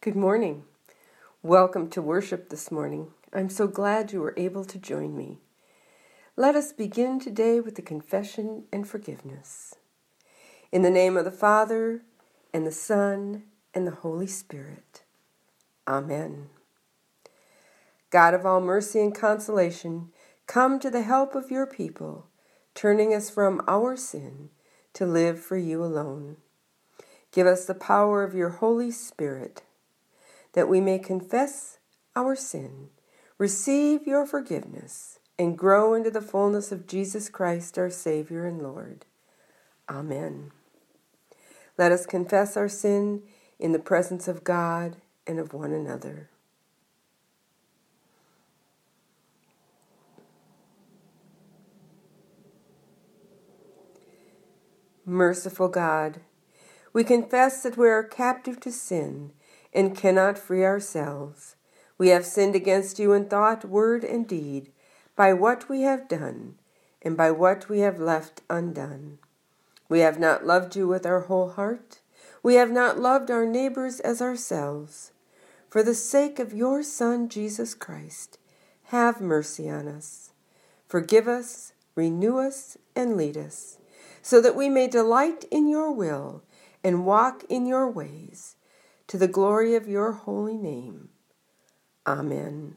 Good morning. Welcome to worship this morning. I'm so glad you were able to join me. Let us begin today with the confession and forgiveness. In the name of the Father, and the Son, and the Holy Spirit. Amen. God of all mercy and consolation, come to the help of your people, turning us from our sin to live for you alone. Give us the power of your Holy Spirit, that we may confess our sin, receive your forgiveness, and grow into the fullness of Jesus Christ, our Savior and Lord. Amen. Let us confess our sin in the presence of God and of one another. Merciful God, we confess that we are captive to sin and cannot free ourselves. We have sinned against you in thought, word, and deed, by what we have done and by what we have left undone. We have not loved you with our whole heart. We have not loved our neighbors as ourselves. For the sake of your Son, Jesus Christ, have mercy on us. Forgive us, renew us, and lead us, so that we may delight in your will and walk in your ways, to the glory of your holy name. Amen.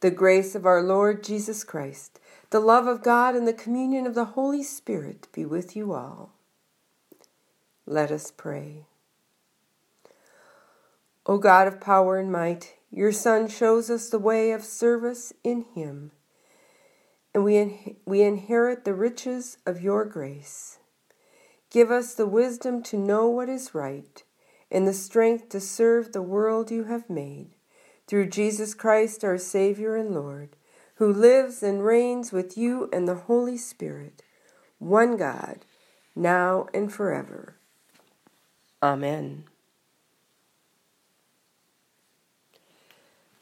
The grace of our Lord Jesus Christ the love of God and the communion of the Holy Spirit be with you all. Let us pray. O God of power and might, your Son shows us the way of service in Him and we, in, we inherit the riches of your grace. Give us the wisdom to know what is right and the strength to serve the world you have made, through Jesus Christ our Savior and Lord, who lives and reigns with you and the Holy Spirit, one God, now and forever. Amen.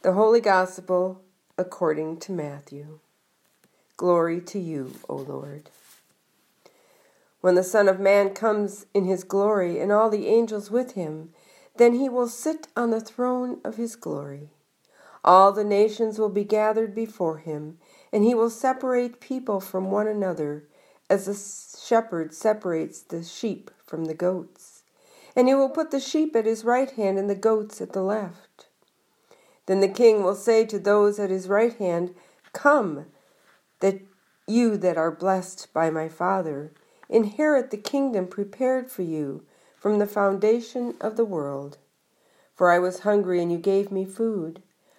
The Holy Gospel according to Matthew. Glory to you, O Lord. When the Son of Man comes in his glory and all the angels with him, then he will sit on the throne of his glory. All the nations will be gathered before him, and he will separate people from one another, as a shepherd separates the sheep from the goats. And he will put the sheep at his right hand and the goats at the left. Then the king will say to those at his right hand, Come, that you that are blessed by my Father, Inherit the kingdom prepared for you from the foundation of the world. For I was hungry, and you gave me food.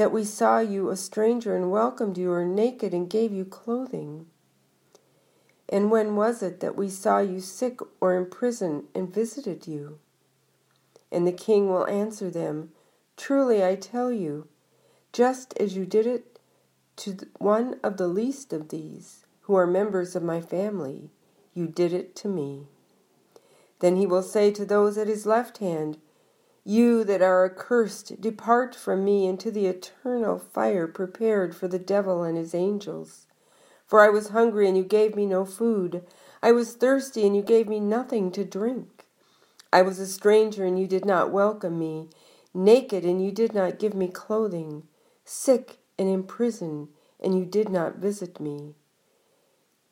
that we saw you a stranger and welcomed you, or naked and gave you clothing? And when was it that we saw you sick or in prison and visited you? And the king will answer them, Truly I tell you, just as you did it to one of the least of these, who are members of my family, you did it to me. Then he will say to those at his left hand, You that are accursed, depart from me into the eternal fire prepared for the devil and his angels. For I was hungry, and you gave me no food. I was thirsty, and you gave me nothing to drink. I was a stranger, and you did not welcome me. Naked, and you did not give me clothing. Sick and in prison, and you did not visit me.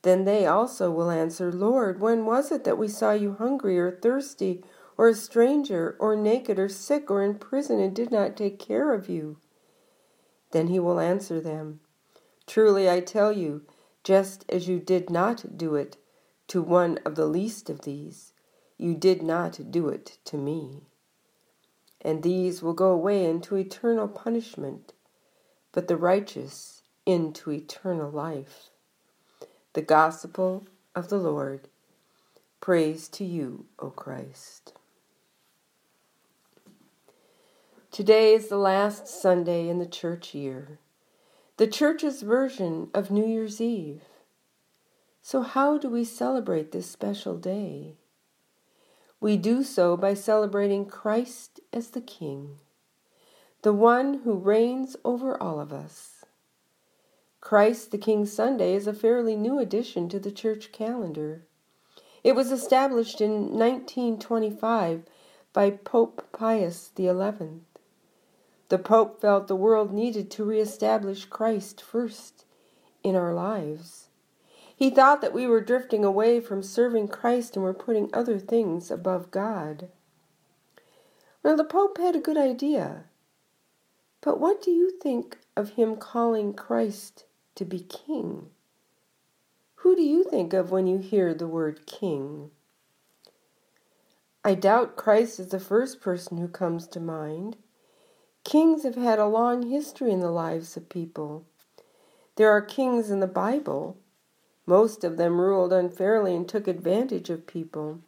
Then they also will answer, Lord, when was it that we saw you hungry or thirsty, or a stranger, or naked, or sick, or in prison, and did not take care of you? Then he will answer them, Truly I tell you, just as you did not do it to one of the least of these, you did not do it to me. And these will go away into eternal punishment, but the righteous into eternal life. The Gospel of the Lord. Praise to you, O Christ. Today is the last Sunday in the church year, the church's version of New Year's Eve. So, how do we celebrate this special day? We do so by celebrating Christ as the King, the one who reigns over all of us. Christ the King Sunday is a fairly new addition to the church calendar. It was established in 1925 by Pope Pius XI. The Pope felt the world needed to reestablish Christ first in our lives. He thought that we were drifting away from serving Christ and were putting other things above God. Well, the Pope had a good idea. But what do you think of him calling Christ to be king. Who do you think of when you hear the word king? I doubt Christ is the first person who comes to mind. Kings have had a long history in the lives of people. There are kings in the Bible. Most of them ruled unfairly and took advantage of people.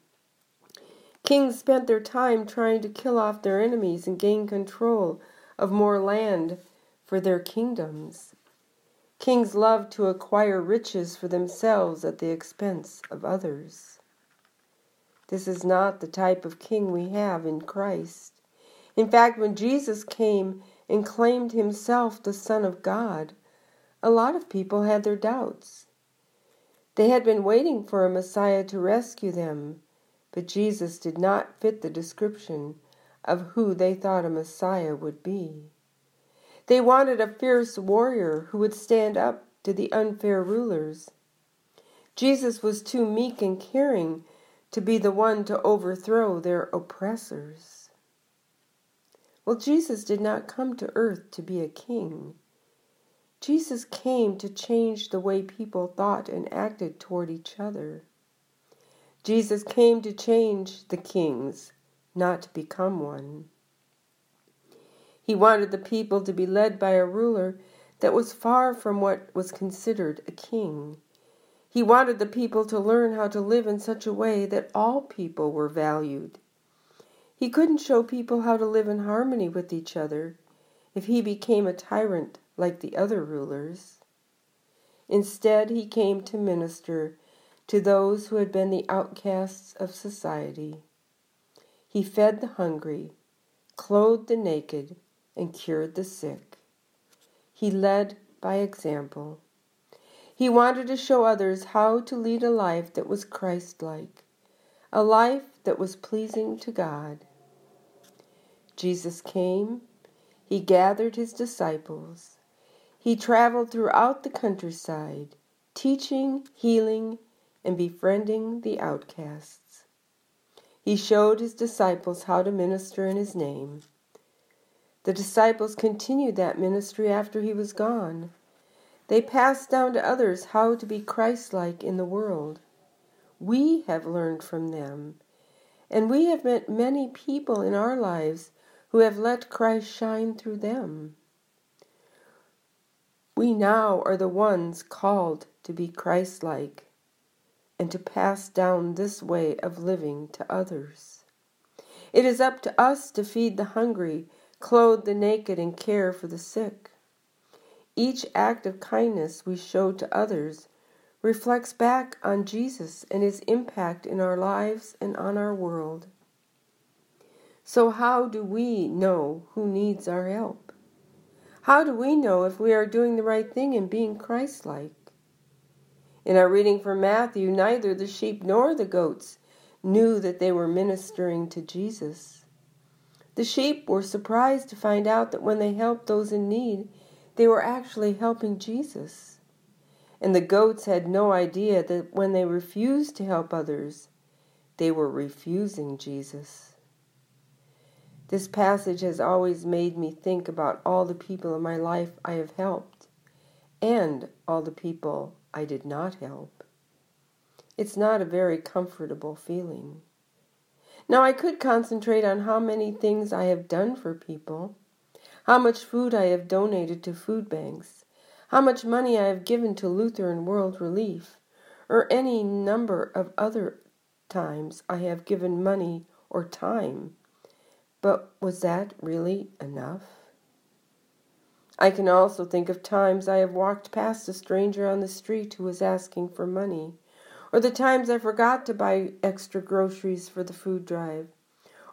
Kings spent their time trying to kill off their enemies and gain control of more land for their kingdoms. Kings love to acquire riches for themselves at the expense of others. This is not the type of king we have in Christ. In fact, when Jesus came and claimed himself the Son of God, a lot of people had their doubts. They had been waiting for a Messiah to rescue them, but Jesus did not fit the description of who they thought a Messiah would be. They wanted a fierce warrior who would stand up to the unfair rulers. Jesus was too meek and caring to be the one to overthrow their oppressors. Well, Jesus did not come to earth to be a king. Jesus came to change the way people thought and acted toward each other. Jesus came to change the kings, not to become one. He wanted the people to be led by a ruler that was far from what was considered a king. He wanted the people to learn how to live in such a way that all people were valued. He couldn't show people how to live in harmony with each other if he became a tyrant like the other rulers. Instead, he came to minister to those who had been the outcasts of society. He fed the hungry, clothed the naked, and cured the sick. He led by example. He wanted to show others how to lead a life that was Christ like, a life that was pleasing to God. Jesus came, he gathered his disciples, he traveled throughout the countryside, teaching, healing, and befriending the outcasts. He showed his disciples how to minister in his name. The disciples continued that ministry after he was gone. They passed down to others how to be Christ like in the world. We have learned from them, and we have met many people in our lives who have let Christ shine through them. We now are the ones called to be Christ like and to pass down this way of living to others. It is up to us to feed the hungry, clothe the naked, and care for the sick. Each act of kindness we show to others reflects back on Jesus and his impact in our lives and on our world. So, how do we know who needs our help? How do we know if we are doing the right thing and being Christ like? In our reading from Matthew, neither the sheep nor the goats knew that they were ministering to Jesus. The sheep were surprised to find out that when they helped those in need, they were actually helping Jesus. And the goats had no idea that when they refused to help others, they were refusing Jesus. This passage has always made me think about all the people in my life I have helped and all the people I did not help. It's not a very comfortable feeling. Now, I could concentrate on how many things I have done for people, how much food I have donated to food banks, how much money I have given to Lutheran World Relief, or any number of other times I have given money or time but was that really enough? I can also think of times I have walked past a stranger on the street who was asking for money, or the times I forgot to buy extra groceries for the food drive,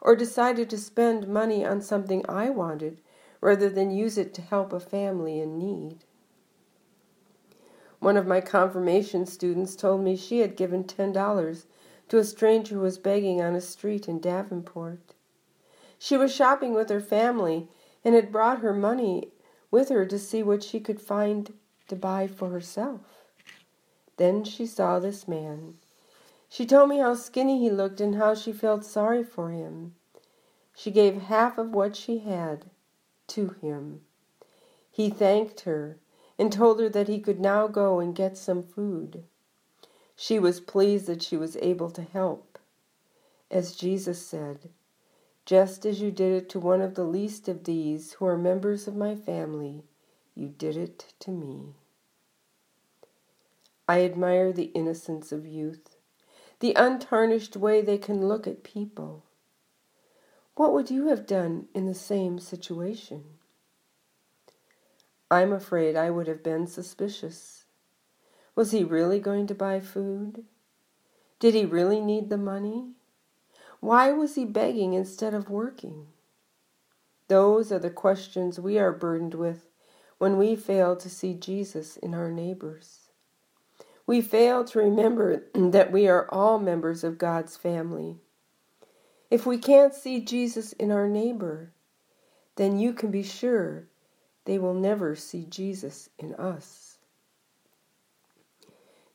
or decided to spend money on something I wanted rather than use it to help a family in need. One of my confirmation students told me she had given $10 to a stranger who was begging on a street in Davenport. She was shopping with her family and had brought her money with her to see what she could find to buy for herself. Then she saw this man. She told me how skinny he looked and how she felt sorry for him. She gave half of what she had to him. He thanked her and told her that he could now go and get some food. She was pleased that she was able to help. As Jesus said, just as you did it to one of the least of these who are members of my family, you did it to me. I admire the innocence of youth, the untarnished way they can look at people. What would you have done in the same situation? I'm afraid I would have been suspicious. Was he really going to buy food? Did he really need the money? Why was he begging instead of working? Those are the questions we are burdened with when we fail to see Jesus in our neighbors. We fail to remember that we are all members of God's family. If we can't see Jesus in our neighbor, then you can be sure they will never see Jesus in us.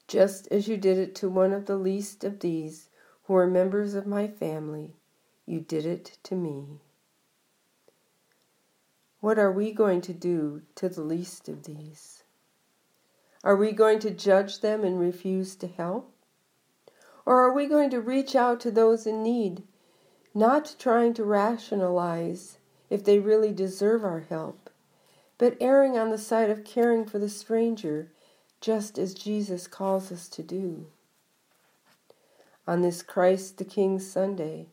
just as you did it to one of the least of these who are members of my family, you did it to me. What are we going to do to the least of these? Are we going to judge them and refuse to help? Or are we going to reach out to those in need, not trying to rationalize if they really deserve our help, but erring on the side of caring for the stranger, just as Jesus calls us to do? On this Christ the King Sunday,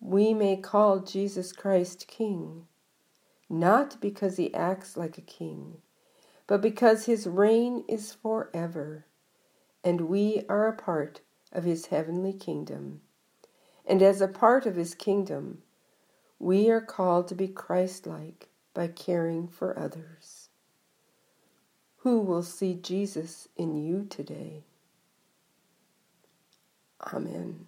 we may call Jesus Christ King not because he acts like a king, but because his reign is forever, and we are a part of his heavenly kingdom. And as a part of his kingdom, we are called to be Christ like by caring for others. Who will see Jesus in you today? Amen.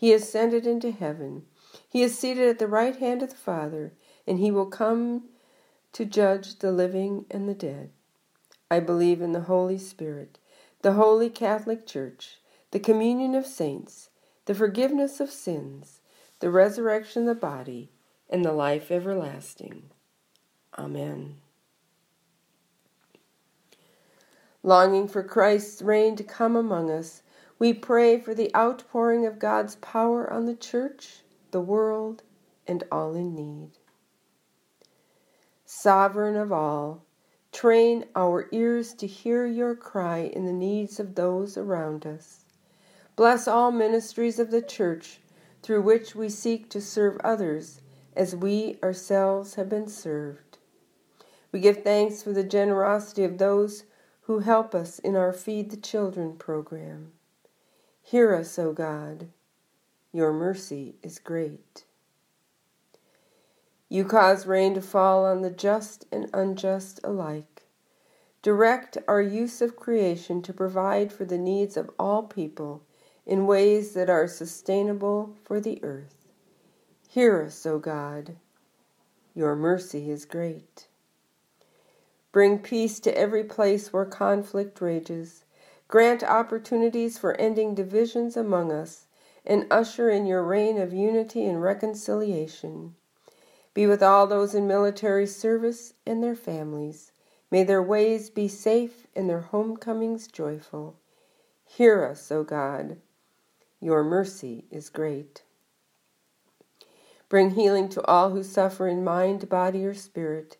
He ascended into heaven. He is seated at the right hand of the Father, and he will come to judge the living and the dead. I believe in the Holy Spirit, the Holy Catholic Church, the communion of saints, the forgiveness of sins, the resurrection of the body, and the life everlasting. Amen. Longing for Christ's reign to come among us, we pray for the outpouring of God's power on the church, the world, and all in need. Sovereign of all, train our ears to hear your cry in the needs of those around us. Bless all ministries of the church through which we seek to serve others as we ourselves have been served. We give thanks for the generosity of those who help us in our Feed the Children program. Hear us, O God. Your mercy is great. You cause rain to fall on the just and unjust alike. Direct our use of creation to provide for the needs of all people in ways that are sustainable for the earth. Hear us, O God. Your mercy is great. Bring peace to every place where conflict rages Grant opportunities for ending divisions among us and usher in your reign of unity and reconciliation. Be with all those in military service and their families. May their ways be safe and their homecomings joyful. Hear us, O God. Your mercy is great. Bring healing to all who suffer in mind, body, or spirit.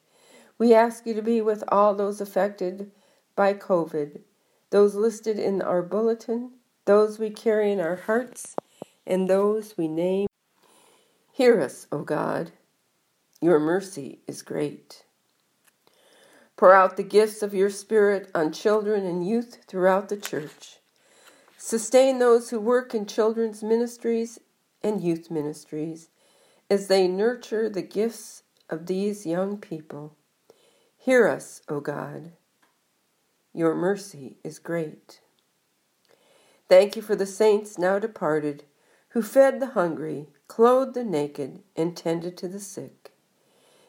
We ask you to be with all those affected by COVID those listed in our bulletin, those we carry in our hearts, and those we name. Hear us, O God. Your mercy is great. Pour out the gifts of your Spirit on children and youth throughout the church. Sustain those who work in children's ministries and youth ministries as they nurture the gifts of these young people. Hear us, O God. Your mercy is great. Thank you for the saints now departed, who fed the hungry, clothed the naked, and tended to the sick.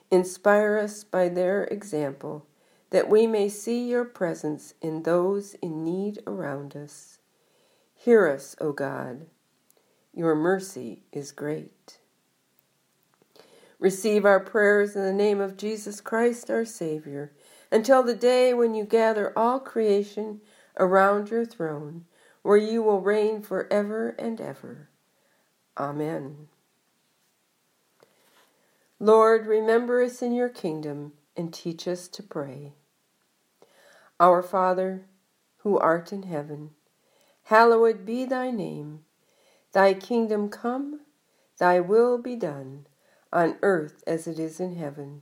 Inspire us by their example, that we may see your presence in those in need around us. Hear us, O God. Your mercy is great. Receive our prayers in the name of Jesus Christ, our Savior until the day when you gather all creation around your throne, where you will reign forever and ever. Amen. Lord, remember us in your kingdom and teach us to pray. Our Father, who art in heaven, hallowed be thy name. Thy kingdom come, thy will be done, on earth as it is in heaven.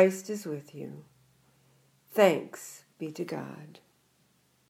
Christ is with you. Thanks be to God.